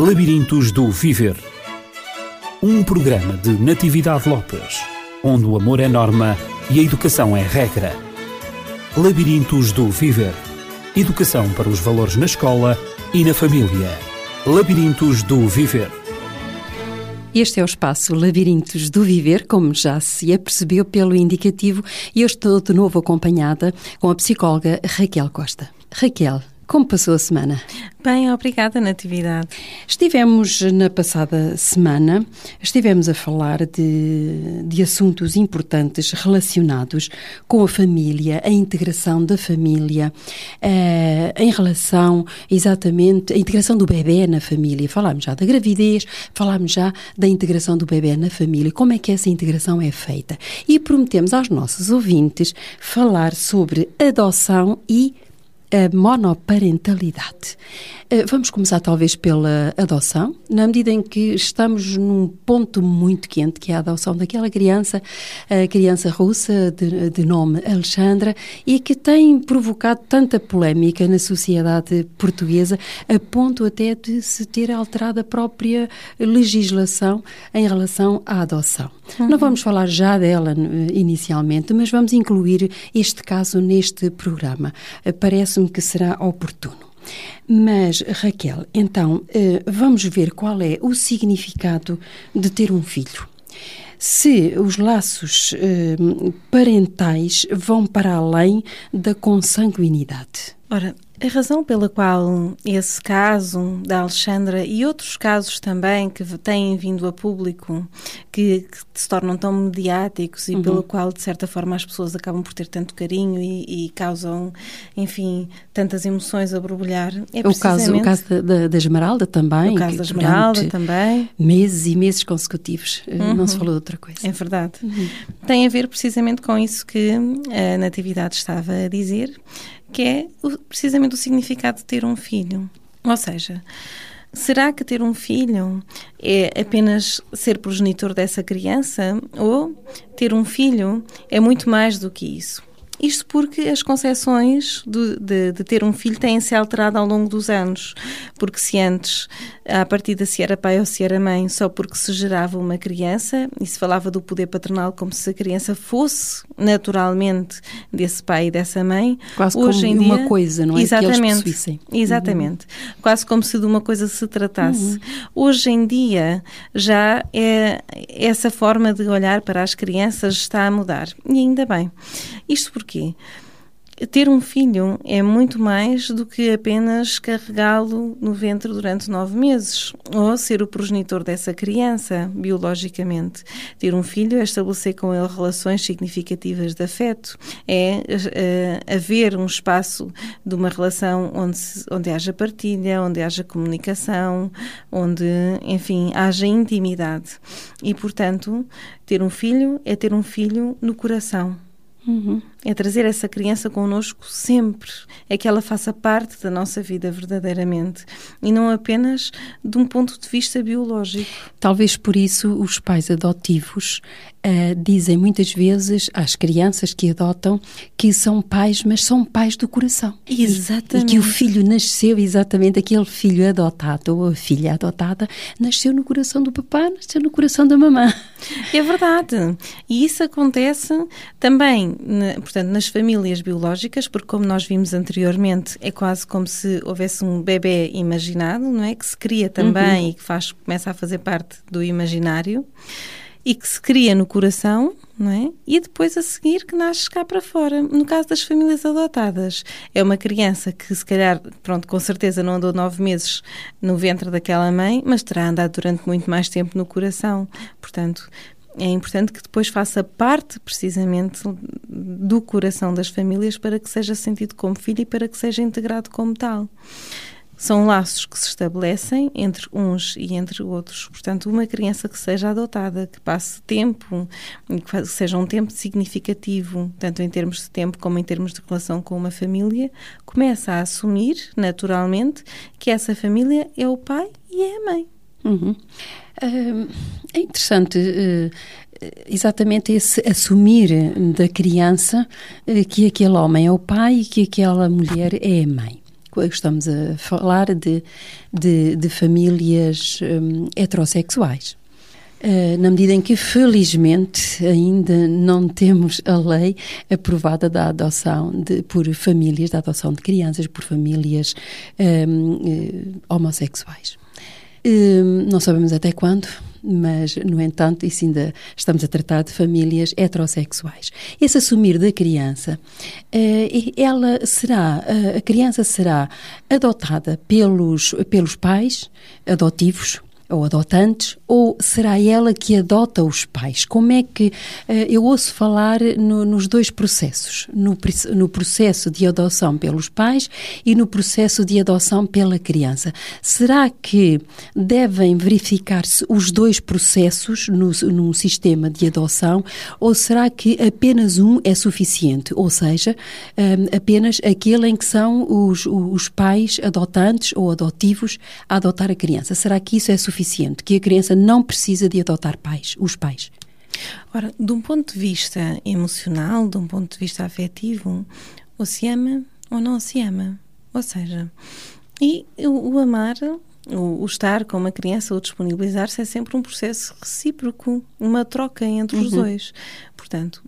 Labirintos do Viver. Um programa de Natividade Lopes, onde o amor é norma e a educação é regra. Labirintos do Viver. Educação para os valores na escola e na família. Labirintos do Viver. Este é o espaço Labirintos do Viver, como já se apercebeu pelo indicativo, e eu estou de novo acompanhada com a psicóloga Raquel Costa. Raquel, como passou a semana? Bem, obrigada, Natividade. Estivemos na passada semana, estivemos a falar de, de assuntos importantes relacionados com a família, a integração da família, eh, em relação exatamente à integração do bebê na família. Falámos já da gravidez, falámos já da integração do bebê na família, como é que essa integração é feita. E prometemos aos nossos ouvintes falar sobre adoção e a monoparentalidade. Eh, vamos começar talvez pela adoção, na medida em que estamos num ponto muito quente, que é a adoção daquela criança, a criança russa de, de nome Alexandra, e que tem provocado tanta polémica na sociedade portuguesa, a ponto até de se ter alterado a própria legislação em relação à adoção. Uhum. Não vamos falar já dela eh, inicialmente, mas vamos incluir este caso neste programa. Eh, parece-me que será oportuno. Mas, Raquel, então, eh, vamos ver qual é o significado de ter um filho. Se os laços parentais vão para além da consanguinidade. Ora, a razão pela qual esse caso da Alexandra e outros casos também que têm vindo a público, que, que se tornam tão mediáticos e uhum. pelo qual, de certa forma, as pessoas acabam por ter tanto carinho e, e causam, enfim, tantas emoções a borbulhar. É o caso, o caso da, da Esmeralda também. O caso da Esmeralda também. Meses e meses consecutivos. Uhum. Não se falou de outra coisa. É verdade. Uhum. Tem a ver precisamente com isso que a Natividade estava a dizer que é precisamente o significado de ter um filho. Ou seja, será que ter um filho é apenas ser progenitor dessa criança? Ou ter um filho é muito mais do que isso? Isto porque as concepções de, de, de, ter um filho têm-se alterado ao longo dos anos. Porque se antes, a partir da se era pai ou se era mãe, só porque se gerava uma criança, e se falava do poder paternal como se a criança fosse naturalmente desse pai e dessa mãe. Quase hoje como em dia, uma coisa, não é? Exatamente. Exatamente. Uhum. Quase como se de uma coisa se tratasse. Uhum. Hoje em dia, já é essa forma de olhar para as crianças está a mudar. E ainda bem. Isto porque porquê? Ter um filho é muito mais do que apenas carregá-lo no ventre durante nove meses ou ser o progenitor dessa criança, biologicamente. Ter um filho é estabelecer com ele relações significativas de afeto, é, é haver um espaço de uma relação onde, onde haja partilha, onde haja comunicação, onde, enfim, haja intimidade. E, portanto, ter um filho é ter um filho no coração Uhum. É trazer essa criança connosco sempre, é que ela faça parte da nossa vida verdadeiramente e não apenas de um ponto de vista biológico. Talvez por isso os pais adotivos uh, dizem muitas vezes às crianças que adotam que são pais, mas são pais do coração. Exatamente. E, e que o filho nasceu exatamente, aquele filho adotado ou a filha adotada nasceu no coração do papá, nasceu no coração da mamã. É verdade. E isso acontece também, portanto, nas famílias biológicas, porque como nós vimos anteriormente, é quase como se houvesse um bebê imaginado, não é? Que se cria também uhum. e que faz, começa a fazer parte do imaginário e que se cria no coração, não é? E depois a seguir que nasce cá para fora. No caso das famílias adotadas, é uma criança que se calhar, pronto, com certeza não andou nove meses no ventre daquela mãe, mas terá andado durante muito mais tempo no coração. Portanto, é importante que depois faça parte precisamente do coração das famílias para que seja sentido como filho e para que seja integrado como tal. São laços que se estabelecem entre uns e entre outros. Portanto, uma criança que seja adotada, que passe tempo, que seja um tempo significativo, tanto em termos de tempo como em termos de relação com uma família, começa a assumir, naturalmente, que essa família é o pai e é a mãe. Uhum. É interessante uh, exatamente esse assumir da criança uh, que aquele homem é o pai e que aquela mulher é a mãe. Estamos a falar de, de, de famílias um, heterossexuais. Uh, na medida em que, felizmente, ainda não temos a lei aprovada da adoção de, por famílias, da adoção de crianças por famílias um, homossexuais. Uh, não sabemos até quando, mas, no entanto, isso ainda estamos a tratar de famílias heterossexuais. Esse assumir da criança, ela será, a criança será adotada pelos, pelos pais adotivos, ou adotantes, ou será ela que adota os pais? Como é que uh, eu ouço falar no, nos dois processos, no, no, processo de adoção pelos pais e no processo de adoção pela criança? Será que devem verificar-se os dois processos no, num sistema de adoção ou será que apenas um é suficiente? Ou seja, um, eh, apenas aquele em que são os, os pais adotantes ou adotivos a adotar a criança? Será que isso é suficiente? Suficiente, que a criança não precisa de adotar pais, os pais? Ora, de um ponto de vista emocional, de um ponto de vista afetivo, ou se ama ou não se ama. Ou seja, e o, o amar, o, o, estar com uma criança ou disponibilizar-se é sempre um processo recíproco, uma troca entre os uhum. dois. Portanto,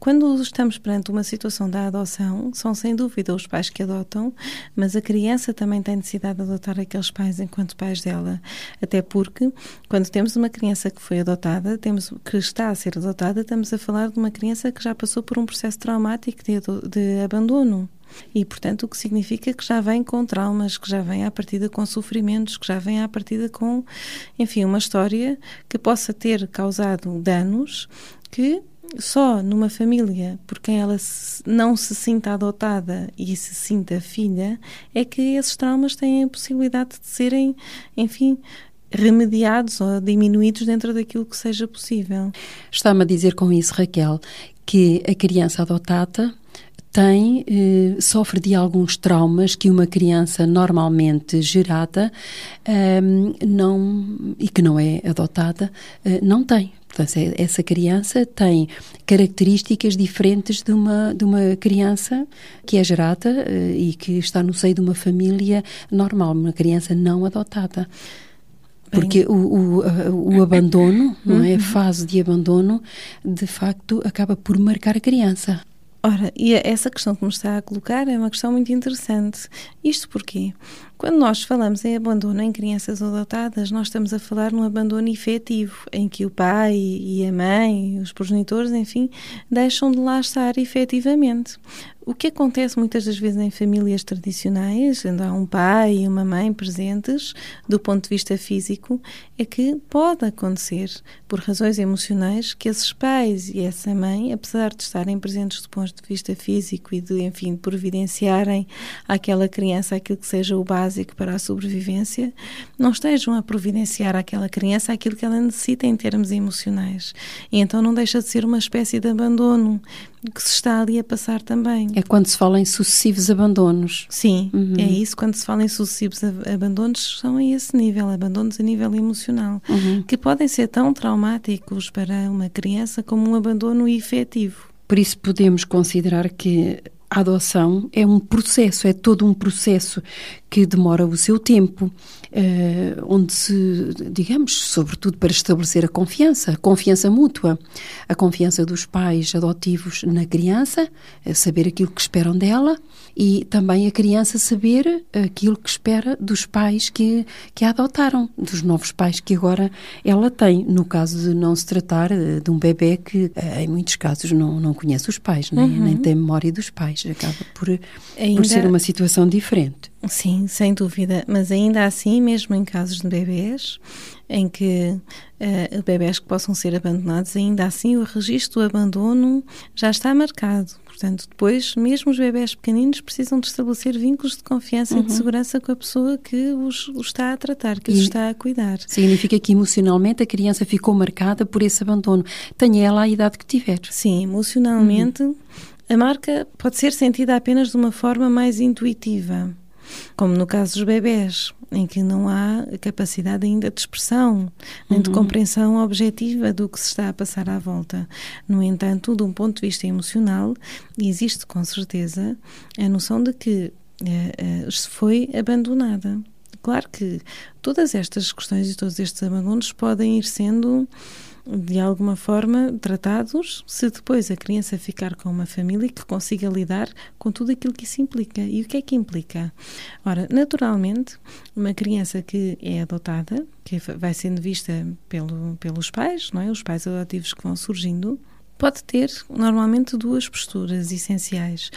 quando estamos perante uma situação da adoção, são sem dúvida os pais que adotam, mas a criança também tem necessidade de adotar aqueles pais enquanto pais dela. Até porque, quando temos uma criança que foi adotada, temos que está a ser adotada, estamos a falar de uma criança que já passou por um processo traumático de, de abandono. E, portanto, o que significa que já vem com traumas, que já vem à partida com sofrimentos, que já vem à partida com, enfim, uma história que possa ter causado danos que só numa família por quem ela não se sinta adotada e se sinta filha, é que esses traumas têm a possibilidade de serem, enfim, remediados ou diminuídos dentro daquilo que seja possível. Está-me a dizer com isso, Raquel, que a criança adotada tem, eh, sofre de alguns traumas que uma criança normalmente gerada eh, não, e que não é adotada eh, não tem. Portanto, é, essa criança tem características diferentes de uma, de uma criança que é gerada uh, e que está no seio de uma família normal, uma criança não adotada. Porque o, o, o abandono, não é? A uhum. fase de abandono, de facto, acaba por marcar a criança. Ora, e essa questão que me está a colocar é uma questão muito interessante. Isto porquê? Quando nós falamos em abandono em crianças adotadas, nós estamos a falar num abandono efetivo, em que o pai e a mãe, os progenitores, enfim, deixam de lá estar efetivamente. O que acontece muitas das vezes em famílias tradicionais, onde há um pai e uma mãe presentes, do ponto de vista físico, é que pode acontecer, por razões emocionais, que esses pais e essa mãe, apesar de estarem presentes do ponto de vista físico e de, enfim, providenciarem àquela criança aquilo que seja o básico para a sobrevivência, não estejam a providenciar àquela criança aquilo que ela necessita em termos emocionais. E então não deixa de ser uma espécie de abandono que se está ali a passar também. É quando se fala em sucessivos abandonos. Sim, uhum. é isso. Quando se fala em sucessivos abandonos, são a esse nível, abandonos a nível emocional, uhum. que podem ser tão traumáticos para uma criança como um abandono efetivo. Por isso podemos considerar que a adoção é um processo, é todo um processo que demora o seu tempo, onde se, digamos, sobretudo para estabelecer a confiança, a confiança mútua, a confiança dos pais adotivos na criança, saber aquilo que esperam dela e também a criança saber aquilo que espera dos pais que, que a adotaram, dos novos pais que agora ela tem, no caso de não se tratar eh, de um bebê que eh, em muitos casos não, não conhece os pais, nem, uhum. nem tem memória dos pais, acaba por, Ainda... por ser uma situação diferente. Sim, sem dúvida, mas ainda assim, mesmo em casos de bebês, em que uh, bebés que possam ser abandonados, ainda assim o registro do abandono já está marcado. Portanto, depois, mesmo os bebés pequeninos precisam de estabelecer vínculos de confiança uhum. e de uhum. segurança com a pessoa que os, os está a tratar, que e os está a cuidar. Significa que emocionalmente a criança ficou marcada por esse abandono, tenha ela a idade que tiver. Sim, emocionalmente uhum. a marca pode ser sentida apenas de uma forma mais intuitiva como no caso dos bebés, em que não há capacidade ainda de expressão, nem uhum. de compreensão objetiva do que se está a passar à volta. No entanto, de um ponto de vista emocional, existe com certeza a noção de que uh, uh, foi abandonada. Claro que todas estas questões e todos estes abandonos podem ir sendo de alguma forma tratados se depois a criança ficar com uma família que consiga lidar com tudo aquilo que isso implica. E o que é que implica? Ora, naturalmente, uma criança que é adotada, que vai sendo vista pelo, pelos pais, não é? Os pais adotivos que vão surgindo, pode ter normalmente duas posturas essenciais.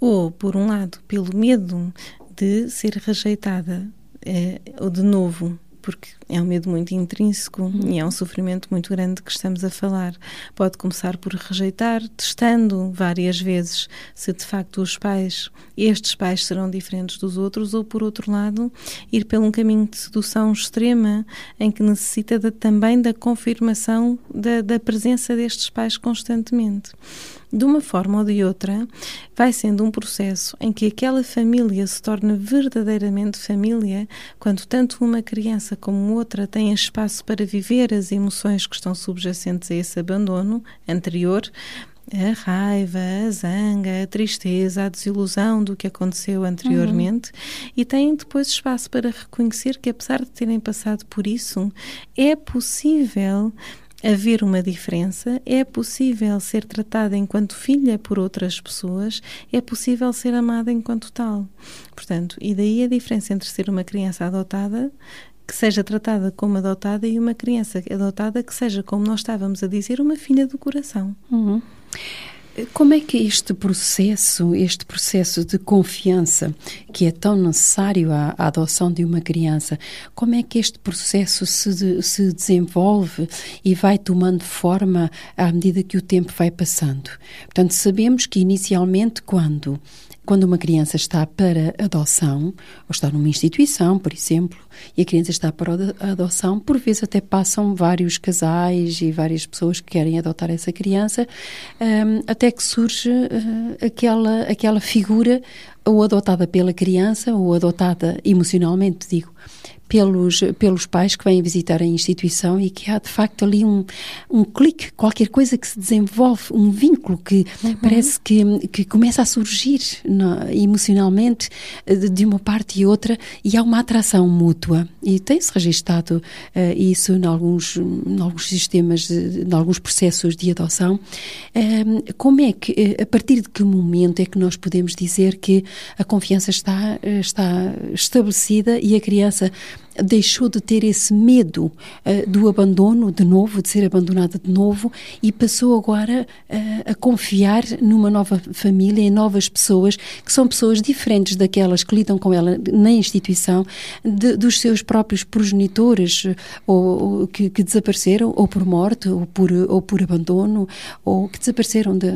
Ou, por um lado, pelo medo de ser rejeitada é, de novo porque é um medo muito intrínseco uhum. e é um sofrimento muito grande que estamos a falar. Pode começar por rejeitar, testando várias vezes se de facto os pais, estes pais serão diferentes dos outros, ou por outro lado, ir pelo um caminho de sedução extrema em que necessita de, também da confirmação da, da presença destes pais constantemente de uma forma ou de outra, vai sendo um processo em que aquela família se torna verdadeiramente família, quando tanto uma criança como outra têm espaço para viver as emoções que estão subjacentes a esse abandono anterior, a raiva, a zanga, a tristeza, a desilusão do que aconteceu anteriormente uhum. e têm depois espaço para reconhecer que, apesar de terem passado por isso, é possível haver uma diferença, é possível ser tratada enquanto filha por outras pessoas, é possível ser amada enquanto tal. Portanto, e daí a diferença entre ser uma criança adotada que seja tratada como adotada e uma criança adotada que seja, como nós estávamos a dizer, uma filha do coração. Uhum. Como é que este processo, este processo de confiança que é tão necessário à, à adoção de uma criança, como é que este processo se, se desenvolve e vai tomando forma à medida que o tempo vai passando? Portanto, sabemos que inicialmente quando quando uma criança está para adoção, ou está numa instituição, por exemplo, e a criança está para adoção, por vezes até passam vários casais e várias pessoas que querem adotar essa criança, um, até que surge uh, aquela, aquela figura ou adotada pela criança ou adotada emocionalmente, digo, pelos, pelos pais que vêm visitar a instituição e que há de facto ali um, um clique, qualquer coisa que se desenvolve, um vínculo que uhum. parece que, que começa a surgir no, emocionalmente de, uma parte e outra e há uma atração mútua. E tem-se registado uh, isso em alguns, em alguns sistemas, em alguns processos de adoção. Uh, como é que, eh, a partir de que momento é que nós podemos dizer que a confiança está, está estabelecida e a criança criança deixou de ter esse medo uh, do abandono de novo, de ser abandonada de novo e passou agora uh, a confiar numa nova família, em novas pessoas que são pessoas diferentes daquelas que lidam com ela na instituição, de, dos seus próprios progenitores ou, ou que, que, desapareceram ou por morte ou por, ou por abandono ou que desapareceram da,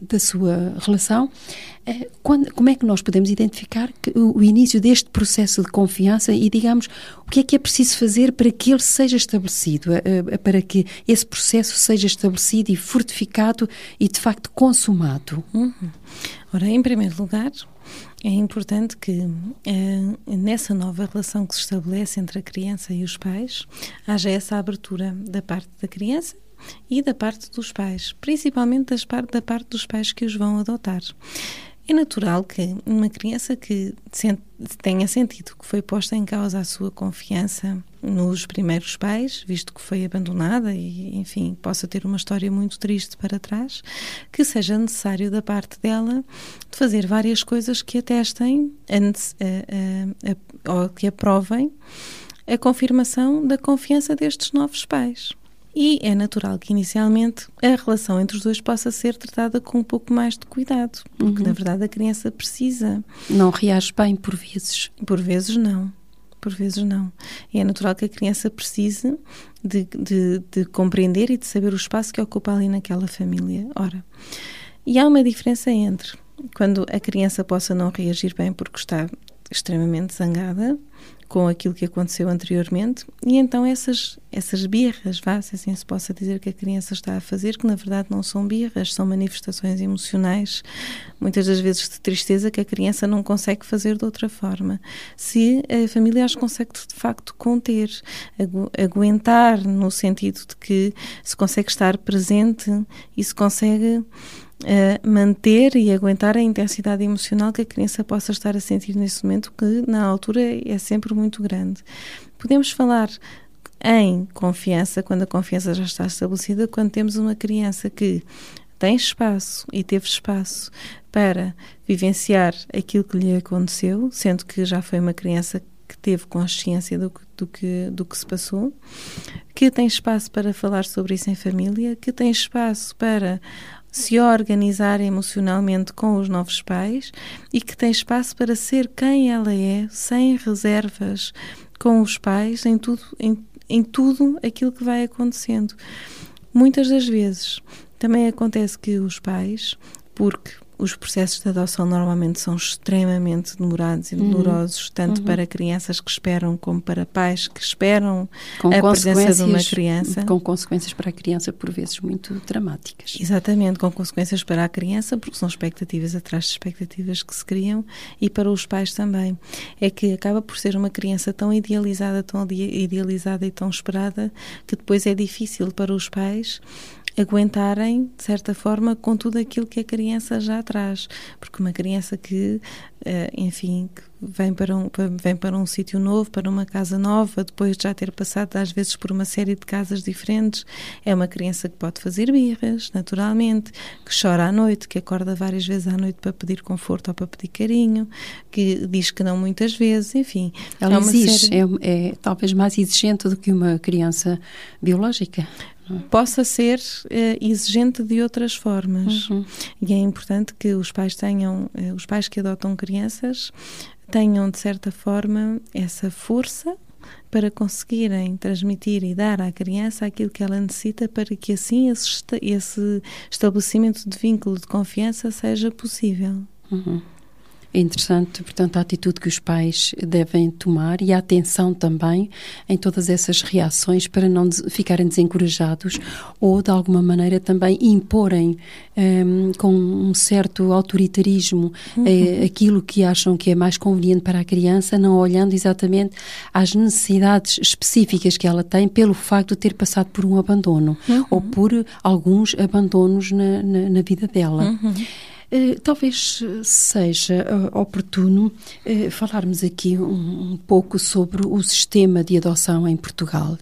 da sua relação. Quando, como é que nós podemos identificar que, o, o início deste processo de confiança e, digamos, o que é que é preciso fazer para que ele seja estabelecido, eh, eh, para que esse processo seja estabelecido e fortificado e, de facto, consumado? Uhum. Ora, em primeiro lugar, é importante que eh, nessa nova relação que se estabelece entre a criança e os pais haja essa abertura da parte da criança e da parte dos pais, principalmente das parte, da parte dos pais que os vão adotar. É natural que uma criança que tenha sentido que foi posta em causa a sua confiança nos primeiros pais, visto que foi abandonada e, enfim, possa ter uma história muito triste para trás, que seja necessário da parte dela de fazer várias coisas que atestem ou que aprovem a confirmação da confiança destes novos pais. E é natural que inicialmente a relação entre os dois possa ser tratada com um pouco mais de cuidado, porque uhum. na verdade a criança precisa. Não reage bem por vezes. Por vezes não. Por vezes não. E é natural que a criança precise de, de, de compreender e de saber o espaço que ocupa ali naquela família. Ora, e há uma diferença entre quando a criança possa não reagir bem porque está extremamente zangada com aquilo que aconteceu anteriormente e então essas essas birras, vá, se assim se possa dizer que a criança está a fazer, que na verdade não são birras, são manifestações emocionais, muitas das vezes de tristeza que a criança não consegue fazer de outra forma. Se a família as consegue de facto conter, agu aguentar no sentido de que se consegue estar presente e se consegue Uh, manter e aguentar a intensidade emocional que a criança possa estar a sentir nesse momento, que na altura é sempre muito grande. Podemos falar em confiança, quando a confiança já está estabelecida, quando temos uma criança que tem espaço e teve espaço para vivenciar aquilo que lhe aconteceu, sendo que já foi uma criança que teve consciência do que, do que, do que se passou, que tem espaço para falar sobre isso em família, que tem espaço para se organizar emocionalmente com os novos pais e que tem espaço para ser quem ela é, sem reservas com os pais em tudo, em, em tudo aquilo que vai acontecendo. Muitas das vezes também acontece que os pais, porque os processos de adoção normalmente são extremamente demorados e uhum. dolorosos, uhum. tanto uhum. para crianças que esperam como para pais que esperam com a presença de uma criança. Com consequências para a criança, por vezes, muito dramáticas. Exatamente, com consequências para a criança, porque são expectativas atrás de expectativas que se criam, e para os pais também. É que acaba por ser uma criança tão idealizada, tão idealizada e tão esperada, que depois é difícil para os pais aguentarem, de certa forma, com tudo aquilo que a criança já traz. Porque uma criança que, eh, enfim, que vem para um, vem para um sítio novo, para uma casa nova, depois de já ter passado, às vezes, por uma série de casas diferentes, é uma criança que pode fazer birras, naturalmente, que chora à noite, que acorda várias vezes à noite para pedir conforto ou para pedir carinho, que diz que não muitas vezes, enfim. Ela exige, série... é, é talvez mais exigente do que uma criança biológica possa ser uh, exigente de outras formas. Uhum. E é importante que os pais tenham, uh, os pais que adotam crianças, tenham de certa forma essa força para conseguirem transmitir e dar à criança aquilo que ela necessita para que assim esse, esse estabelecimento de vínculo de confiança seja possível. Uhum. É interessante, portanto, a atitude que os pais devem tomar e a atenção também em todas essas reações para não ficarem desencorajados ou, de alguma maneira, também imporem um, com um certo autoritarismo uhum. eh, aquilo que acham que é mais conveniente para a criança, não olhando exatamente às necessidades específicas que ela tem pelo facto de ter passado por um abandono uhum. ou por alguns abandonos na, na, na vida dela. Uhum. Eh, talvez seja eh, oportuno eh, falarmos aqui um, um pouco sobre o sistema de adoção em Portugal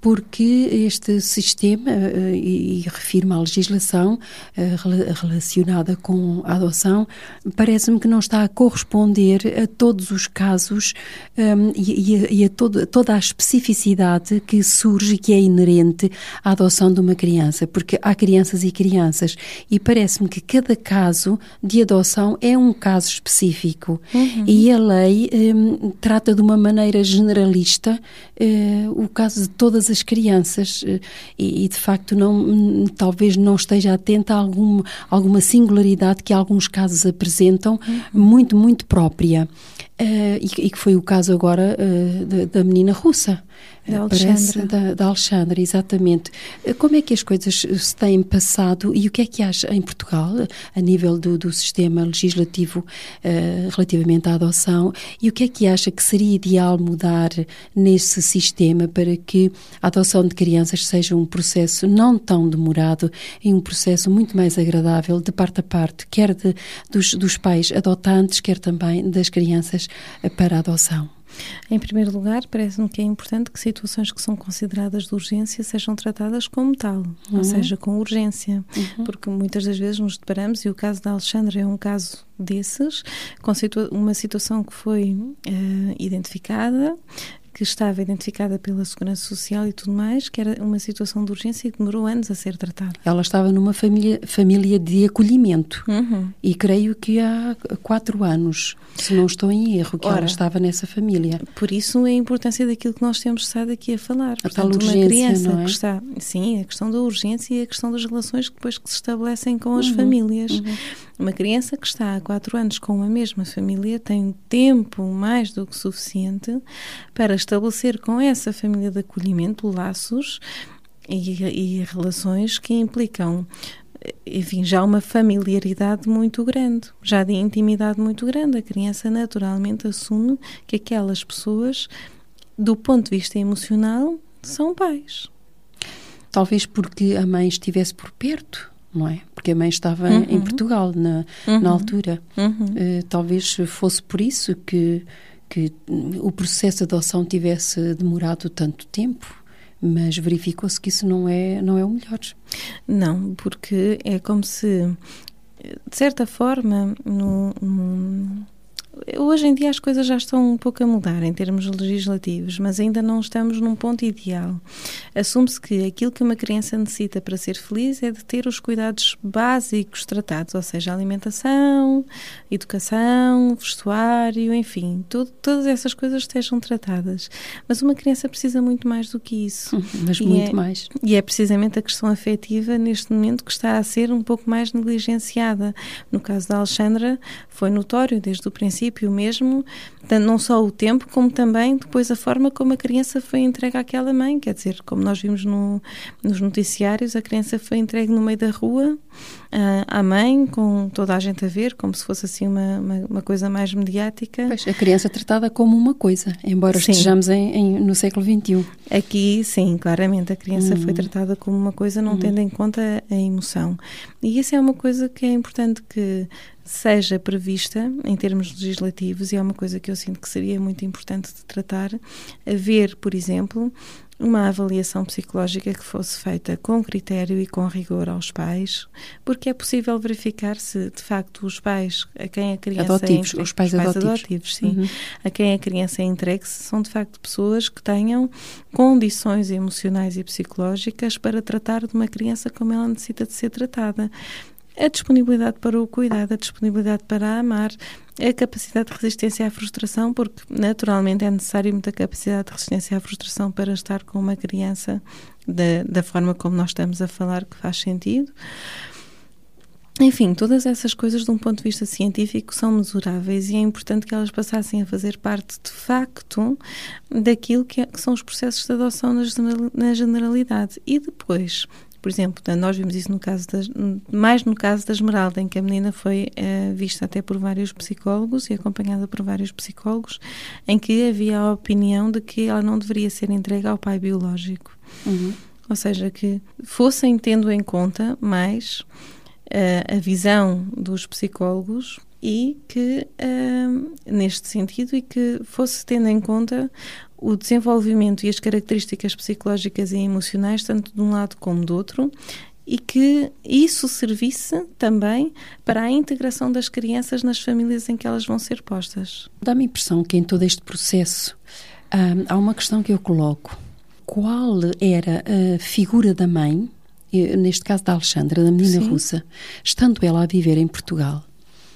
porque este sistema, eh, e, refirma a legislação eh, relacionada com a adoção, parece-me que não está a corresponder a todos os casos um, e, e, a, todo, toda a especificidade que surge, que é inerente à adoção de uma criança, porque há crianças e crianças, e parece-me que cada caso de adoção é um caso específico, uhum. e a lei um, trata de uma maneira generalista uh, o caso de todas as crianças eh, e, e, de facto não talvez não esteja atenta a algum, alguma singularidade que alguns casos apresentam uhum. muito muito própria uh, e, e, que foi o caso agora uh, da, da menina russa da Alexandra. Da, da Alexandra, exatamente. Como é que as coisas se têm passado e o que é que acha em Portugal, a nível do, do sistema legislativo relativamente à adoção, e o que é que acha que seria ideal mudar nesse sistema para que a adoção de crianças seja um processo não tão demorado e um processo muito mais agradável de parte a parte, quer de, dos, dos pais adotantes, quer também das crianças para a adoção? Em primeiro lugar, parece-me que é importante que situações que são consideradas de urgência sejam tratadas como tal, uhum. ou seja, com urgência, uhum. porque muitas das vezes nos deparamos, e o caso da Alexandra é um caso desses, com situa uma situação que foi uh, identificada, que estava identificada pela Segurança Social e tudo mais, que era uma situação de urgência e demorou anos a ser tratada. Ela estava numa família, família de acolhimento uhum. e creio que há quatro anos, se não estou em erro, que Ora, ela estava nessa família. Por isso a importância daquilo que nós temos estado aqui a falar. A Portanto, tal urgência, uma criança não é? que está, sim, a questão da urgência e a questão das relações que depois que se estabelecem com as uhum. famílias. Uhum. Uma criança que está há quatro anos com uma mesma família tem tempo mais do que suficiente para estabelecer com essa família de acolhimento laços e, e relações que implicam enfim, já uma familiaridade muito grande, já de intimidade muito grande. A criança naturalmente assume que aquelas pessoas, do ponto de vista emocional, são pais. Talvez porque a mãe estivesse por perto, não é? Porque a mãe estava uhum. em Portugal na, uhum. na altura. Uhum. Uh, talvez fosse por isso que, que o processo de adoção tivesse demorado tanto tempo mas verificou-se que isso não é, não é o melhor. Não, porque é como se, de certa forma, no, no Hoje em dia as coisas já estão um pouco a mudar em termos legislativos, mas ainda não estamos num ponto ideal. Assume-se que aquilo que uma criança necessita para ser feliz é de ter os cuidados básicos tratados, ou seja, alimentação, educação, vestuário, enfim, tudo, todas essas coisas estejam tratadas. Mas uma criança precisa muito mais do que isso. Hum, mas muito é, mais. E é precisamente a questão afetiva neste momento que está a ser um pouco mais negligenciada. No caso da Alexandra, foi notório desde o princípio princípio mesmo, não só o tempo, como também depois a forma como a criança foi entregue àquela mãe. Quer dizer, como nós vimos no, nos noticiários, a criança foi entregue no meio da rua uh, à mãe, com toda a gente a ver, como se fosse assim uma, uma, uma coisa mais mediática. Pois, a criança tratada como uma coisa, embora sim. estejamos em, em, no século XXI. Aqui, sim, claramente, a criança foi hum. tratada como uma coisa, não hum. tendo em conta a emoção. E isso é uma coisa que é importante que seja prevista em termos legislativos, e é uma coisa que eu sinto que seria muito importante de tratar, haver, por exemplo, uma avaliação psicológica que fosse feita com critério e com rigor aos pais, porque é possível verificar se de facto os pais a quem a criança adotivos, é os pais, os pais adotivos. adotivos sim, uhum. a quem a criança é entregue são de facto pessoas que tenham condições emocionais e psicológicas para tratar de uma criança como ela necessita de ser tratada a disponibilidade para o cuidado, a disponibilidade para amar, a capacidade de resistência à frustração, porque naturalmente é necessário muita capacidade de resistência à frustração para estar com uma criança da, da forma como nós estamos a falar, que faz sentido. Enfim, todas essas coisas, de um ponto de vista científico, são mesuráveis e é importante que elas passassem a fazer parte, de facto, daquilo que, é, que são os processos de adoção na generalidade. E depois, por exemplo, nós vimos isso no caso das, mais no caso da Esmeralda, em que a menina foi uh, vista até por vários psicólogos e acompanhada por vários psicólogos, em que havia a opinião de que ela não deveria ser entregue ao pai biológico. Uhum. Ou seja, que fossem tendo em conta mais uh, a visão dos psicólogos e que, uh, neste sentido, e que fosse tendo em conta o desenvolvimento e as características psicológicas e emocionais, tanto de um lado como do outro, e que isso servisse também para a integração das crianças nas famílias em que elas vão ser postas. Dá-me a impressão que em todo este processo hum, há uma questão que eu coloco. Qual era a figura da mãe, neste caso da Alexandra, da menina Sim. russa, estando ela a viver em Portugal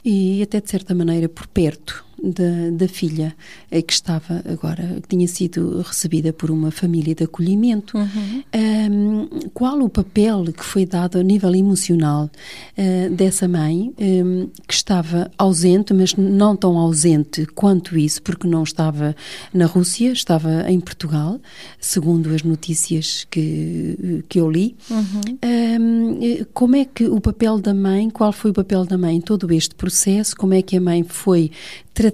e até de certa maneira por perto da, da filha eh, que estava agora, que tinha sido recebida por uma família de acolhimento. Uhum. Um, qual o papel que foi dado a nível emocional uh, dessa mãe um, que estava ausente, mas não tão ausente quanto isso, porque não estava na Rússia, estava em Portugal, segundo as notícias que, que eu li. Uhum. Um, como é que o papel da mãe, qual foi o papel da mãe em todo este processo? Como é que a mãe foi tratada,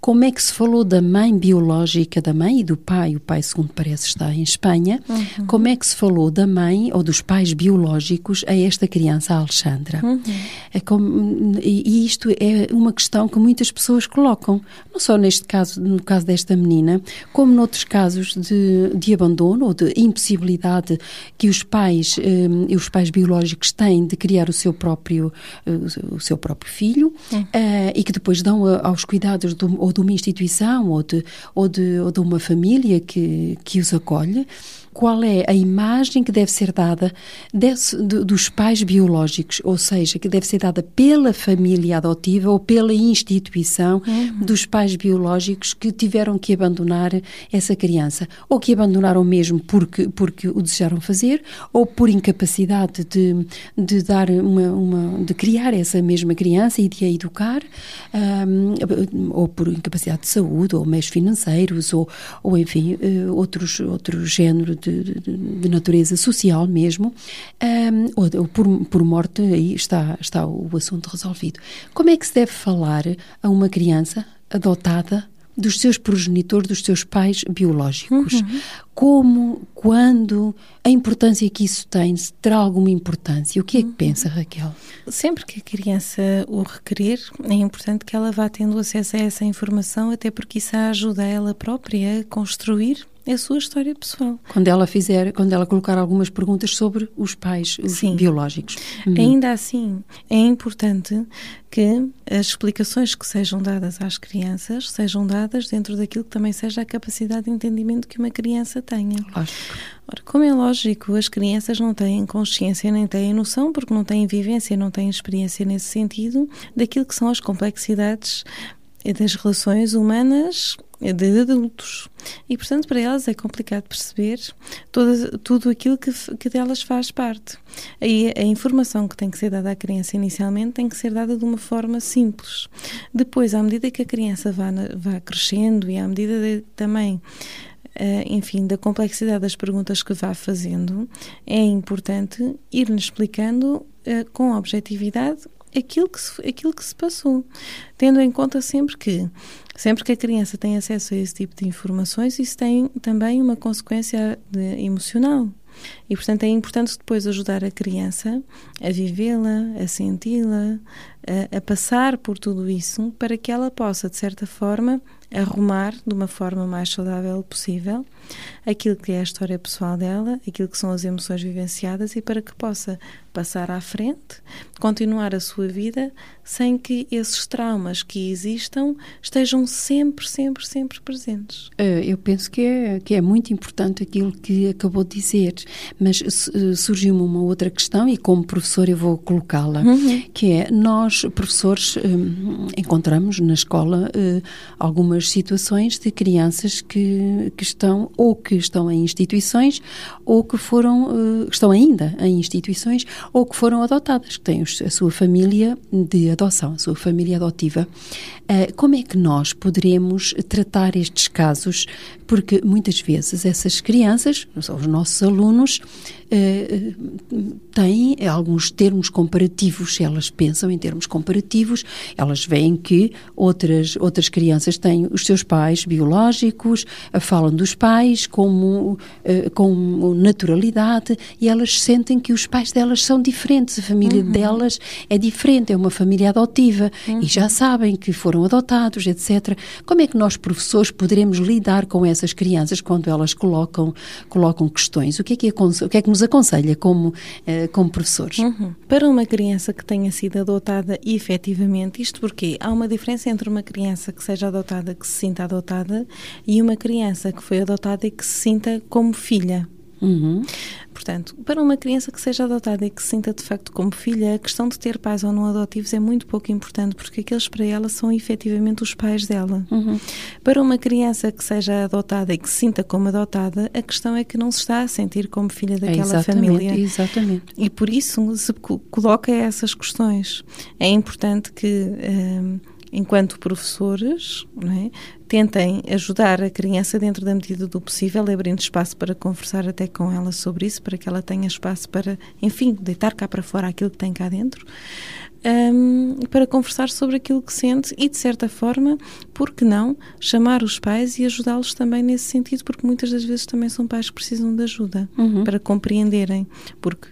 como é que se falou da mãe biológica da mãe e do pai, o pai, segundo parece, está em Espanha, uhum. como é que se falou da mãe ou dos pais biológicos a esta criança, a Alexandra. Uhum. É como, e isto é uma questão que muitas pessoas colocam, não só neste caso, no caso desta menina, como noutros casos de, de abandono ou de impossibilidade que os pais um, e os pais biológicos têm de criar o seu próprio, uh, o seu próprio filho uhum. uh, e que depois dão a, aos cuidados de, ou de uma instituição ou de, ou de, ou de uma família que, que os acolhe. Qual é a imagem que deve ser dada desse, de, dos pais biológicos, ou seja, que deve ser dada pela família adotiva ou pela instituição uhum. dos pais biológicos que tiveram que abandonar essa criança, ou que abandonaram mesmo porque, porque o desejaram fazer, ou por incapacidade de, de dar uma, uma de criar essa mesma criança e de a educar, um, ou por incapacidade de saúde, ou meios financeiros, ou, ou enfim, uh, outros, outro género de, de, natureza social mesmo, um, ou, ou, por, por morte, aí está, está o assunto resolvido. Como é que se deve falar a uma criança adotada dos seus progenitores, dos seus pais biológicos. Uhum. Como, quando, a importância que isso tem, se terá alguma importância? O que é que uhum. pensa, Raquel? Sempre que a criança o requerer, é importante que ela vá tendo acesso a essa informação, até porque isso a ajuda ela própria a construir a sua história pessoal. Quando ela fizer, quando ela colocar algumas perguntas sobre os pais os biológicos. Uhum. Ainda assim, é importante que as explicações que sejam dadas às crianças sejam dadas dentro daquilo que também seja a capacidade de entendimento que uma criança tenha. Lógico. Ora, como é lógico, as crianças não têm consciência nem têm noção, porque não têm vivência, não têm experiência nesse sentido, daquilo que são as complexidades das relações humanas de adultos. E, portanto, para elas é complicado perceber toda, tudo aquilo que, que delas faz parte. Aí a informação que tem que ser dada à criança inicialmente tem que ser dada de uma forma simples. Depois, à medida que a criança vá, vá crescendo e à medida de, também enfim, da complexidade das perguntas que vá fazendo, é importante ir-lhe explicando uh, com objetividade aquilo que, se, aquilo que se passou, tendo em conta sempre que sempre que a criança tem acesso a esse tipo de informações, isso tem também uma consequência de, emocional. E, portanto, é importante depois ajudar a criança a vivê-la, a senti-la, a, a, passar por tudo isso, para que ela possa, de certa forma, arrumar de uma forma mais saudável possível aquilo que é a história pessoal dela, aquilo que são as emoções vivenciadas e para que possa passar à frente, continuar a sua vida sem que esses traumas que existam estejam sempre, sempre, sempre presentes. Eh, eu penso que é, que é muito importante aquilo que acabou de dizer, mas eh, surgiu-me uma outra questão e como professor eu vou colocá-la, uhum. que é nós, professores, eh, encontramos na escola algumas situações de crianças que, que estão ou que estão em instituições ou que foram, estão ainda em instituições ou que foram adotadas, que têm a sua família de adoção, a sua família adotiva. Eh, como é que nós poderemos tratar estes casos? Porque muitas vezes essas crianças, os nossos alunos, eh, têm alguns termos comparativos, elas pensam em termos comparativos, elas veem que outras, outras crianças têm os seus pais biológicos, falam dos pais como, eh, com naturalidade e elas sentem que os pais delas são diferentes, a família uhum. delas é diferente, é uma família adotiva uhum. e já sabem que foram adotados, etc. Como é que nós, professores, poderemos lidar com essas crianças quando elas colocam, colocam questões? O que é que, o que, é que nos aconselha como, uh, como professores? Uhum. Para uma criança que tenha sido adotada efetivamente, isto porque há uma diferença entre uma criança que seja adotada, que se sinta adotada, e uma criança que foi adotada e que se sinta como filha. Uhum. Portanto, para uma criança que seja adotada e que se sinta de facto como filha, a questão de ter pais ou não adotivos é muito pouco importante, porque aqueles para ela são efetivamente os pais dela. Uhum. Para uma criança que seja adotada e que se sinta como adotada, a questão é que não se está a sentir como filha daquela é família. Exatamente. E por isso se coloca essas questões. É importante que. Hum, enquanto professores, é? tentem ajudar a criança dentro da medida do possível, abrindo espaço para conversar até com ela sobre isso, para que ela tenha espaço para, enfim, deitar cá para fora aquilo que tem cá dentro. Um, para conversar sobre aquilo que sente e, de certa forma, por que não, chamar os pais e ajudá-los também nesse sentido, porque muitas das vezes também são pais que precisam de ajuda uhum. para compreenderem, porque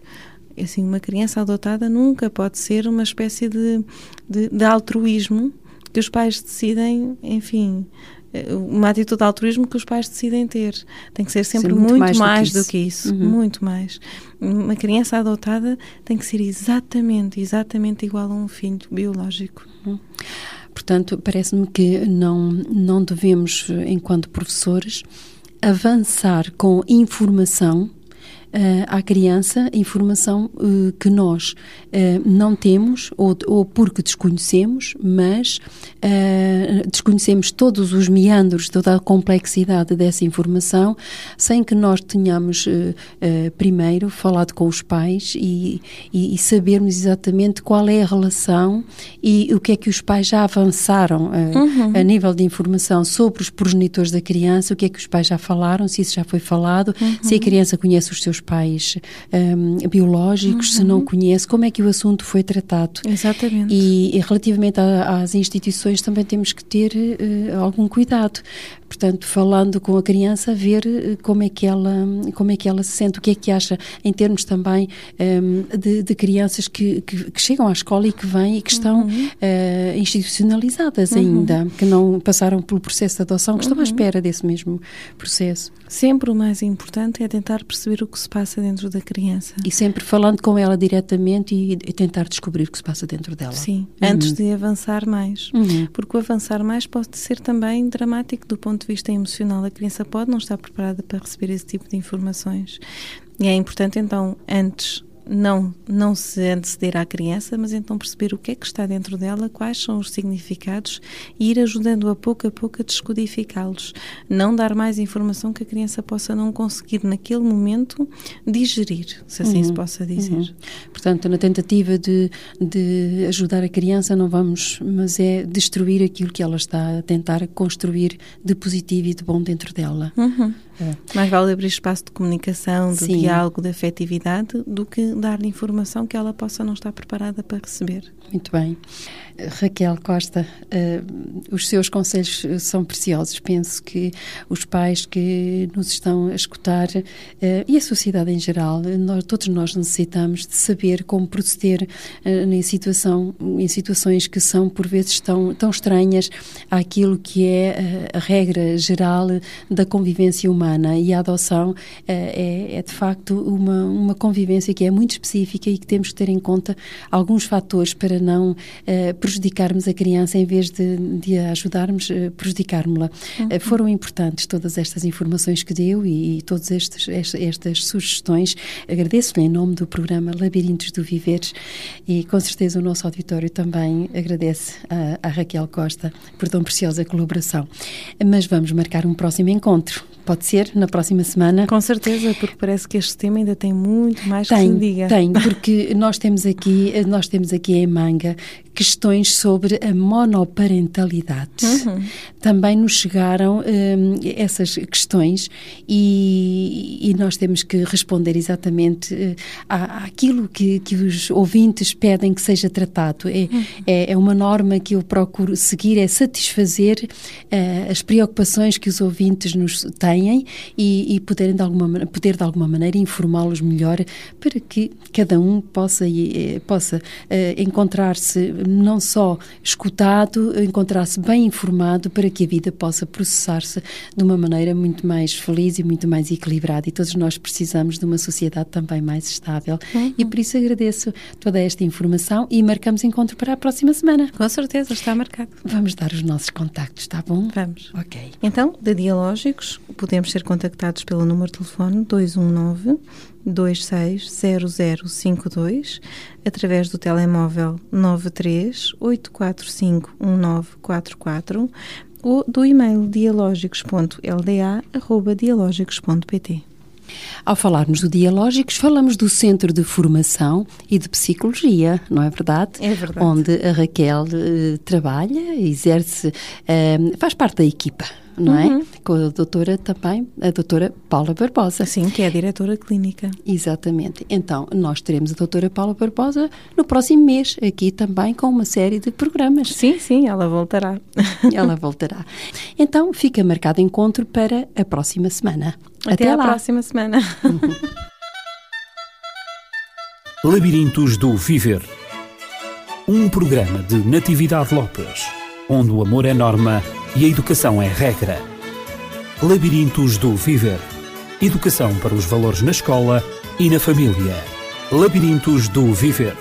assim, uma criança adotada nunca pode ser uma espécie de, de, de altruísmo que os pais decidem, enfim, eh, uma atitude de altruísmo que os pais decidem ter. Tem que ser sempre muito, muito, mais, mais do que isso, do que isso. Uhum. muito mais. Uma criança adotada tem que ser exatamente, exatamente igual a um filho biológico. Uhum. Portanto, parece-me que não, não devemos, enquanto professores, avançar com informação uh, à criança informação uh, que nós uh, não temos ou, ou, porque desconhecemos, mas desconhecemos todos os meandros, toda a complexidade dessa informação, sem que nós tenhamos primeiro falado com os pais e, e, e, sabermos exatamente qual é a relação e o que é que os pais já avançaram uhum. a nível de informação sobre os progenitores da criança, o que é que os pais já falaram, se isso já foi falado, uhum. se a criança conhece os seus pais um, biológicos, uhum. se não uhum. conhece, como é que o assunto foi tratado. Exatamente. E, e relativamente a, às instituições também temos que ter uh, algum cuidado. Portanto, falando com a criança, ver uh, como é que ela como é que ela se sente, o que é que acha em termos também um, de, de, crianças que, que, que, chegam à escola e que vêm e que estão uhum. uh, institucionalizadas uhum. ainda, que não passaram pelo processo de adoção, que estão à uhum. espera desse mesmo processo. Sempre o mais importante é tentar perceber o que se passa dentro da criança. E sempre falando com ela diretamente e, e tentar descobrir o que se passa dentro dela. Sim, uhum. antes de avançar mais. Uhum. Porque o avançar mais pode ser também dramático do ponto de vista emocional. A criança pode não estar preparada para receber esse tipo de informações. E é importante, então, antes não, não se anteceder à criança, mas então perceber o que é que está dentro dela, quais são os significados e ir ajudando a pouco a pouco a descodificá-los. Não dar mais informação que a criança possa não conseguir naquele momento digerir, se assim uhum. se possa dizer. Uhum. Portanto, na tentativa de, de ajudar a criança, não vamos, mas é destruir aquilo que ela está a tentar construir de positivo e de bom dentro dela. Uhum. É. Mais vale abrir espaço de comunicação, de Sim. diálogo, de afetividade, do que dar-lhe informação que ela possa não estar preparada para receber. Muito bem. Raquel Costa, uh, os seus conselhos são preciosos. Penso que os pais que nos estão a escutar uh, e a sociedade em geral, nós, todos nós necessitamos de saber como proceder uh, em, situação, em situações que são por vezes tão, tão estranhas àquilo que é a regra geral da convivência humana e a adoção é, é de facto uma, uma convivência que é muito específica e que temos que ter em conta alguns fatores para não prejudicarmos a criança em vez de, de a ajudarmos, uh, prejudicarmos-la. Uhum. Uh, foram importantes todas estas informações que deu e, e todas estas, estas sugestões. Agradeço-lhe em nome do programa Labirintos do Viveres e com certeza o nosso auditório também agradece a, a Raquel Costa por tão preciosa colaboração. Mas vamos marcar um próximo encontro. Pode ser na próxima semana? Com certeza, porque parece que este tema ainda tem muito mais tem, que se diga. Tem, porque nós temos aqui, nós temos aqui em manga questões sobre a monoparentalidade. Uhum. Também nos chegaram hum, essas questões e, e, nós temos que responder exatamente uh, àquilo que, que os ouvintes pedem que seja tratado. É, uhum. é, é, uma norma que eu procuro seguir, é satisfazer uh, as preocupações que os ouvintes nos têm e, e poderem de alguma, poder de alguma maneira informá-los melhor para que cada um possa, uh, possa encontrar-se não só escutado, encontrar-se bem informado para que a vida possa processar-se de uma maneira muito mais feliz e muito mais equilibrada. E todos nós precisamos de uma sociedade também mais estável. Uhum. E por isso agradeço toda esta informação e marcamos encontro para a próxima semana. Com certeza, está marcado. Vamos dar os nossos contactos, está bom? Vamos. Ok. Então, de Dialógicos, podemos ser contactados pelo número de telefone 219 260052 através do telemóvel 93 845 1944 ou do e-mail dialógicos.lda@dialógicos.pt. Ao falarmos do Dialógicos, falamos do Centro de Formação e de Psicologia, não é verdade? É verdade. Onde a Raquel uh, trabalha, exerce, uh, faz parte da equipa não é? uhum. é? Com a doutora também, a doutora Paula Barbosa. Sim, que é a diretora clínica. Exatamente. Então, nós teremos a doutora Paula Barbosa no próximo mês, aqui também com uma série de programas. Sim, sim, ela voltará. ela voltará. Então, fica marcado encontro para a próxima semana. Até, Até a próxima semana. Labirintos do Viver. Um programa de Natividade Lopes, onde o amor é norma e a educação é regra. Labirintos do Viver. Educação para os valores na escola e na família. Labirintos do Viver.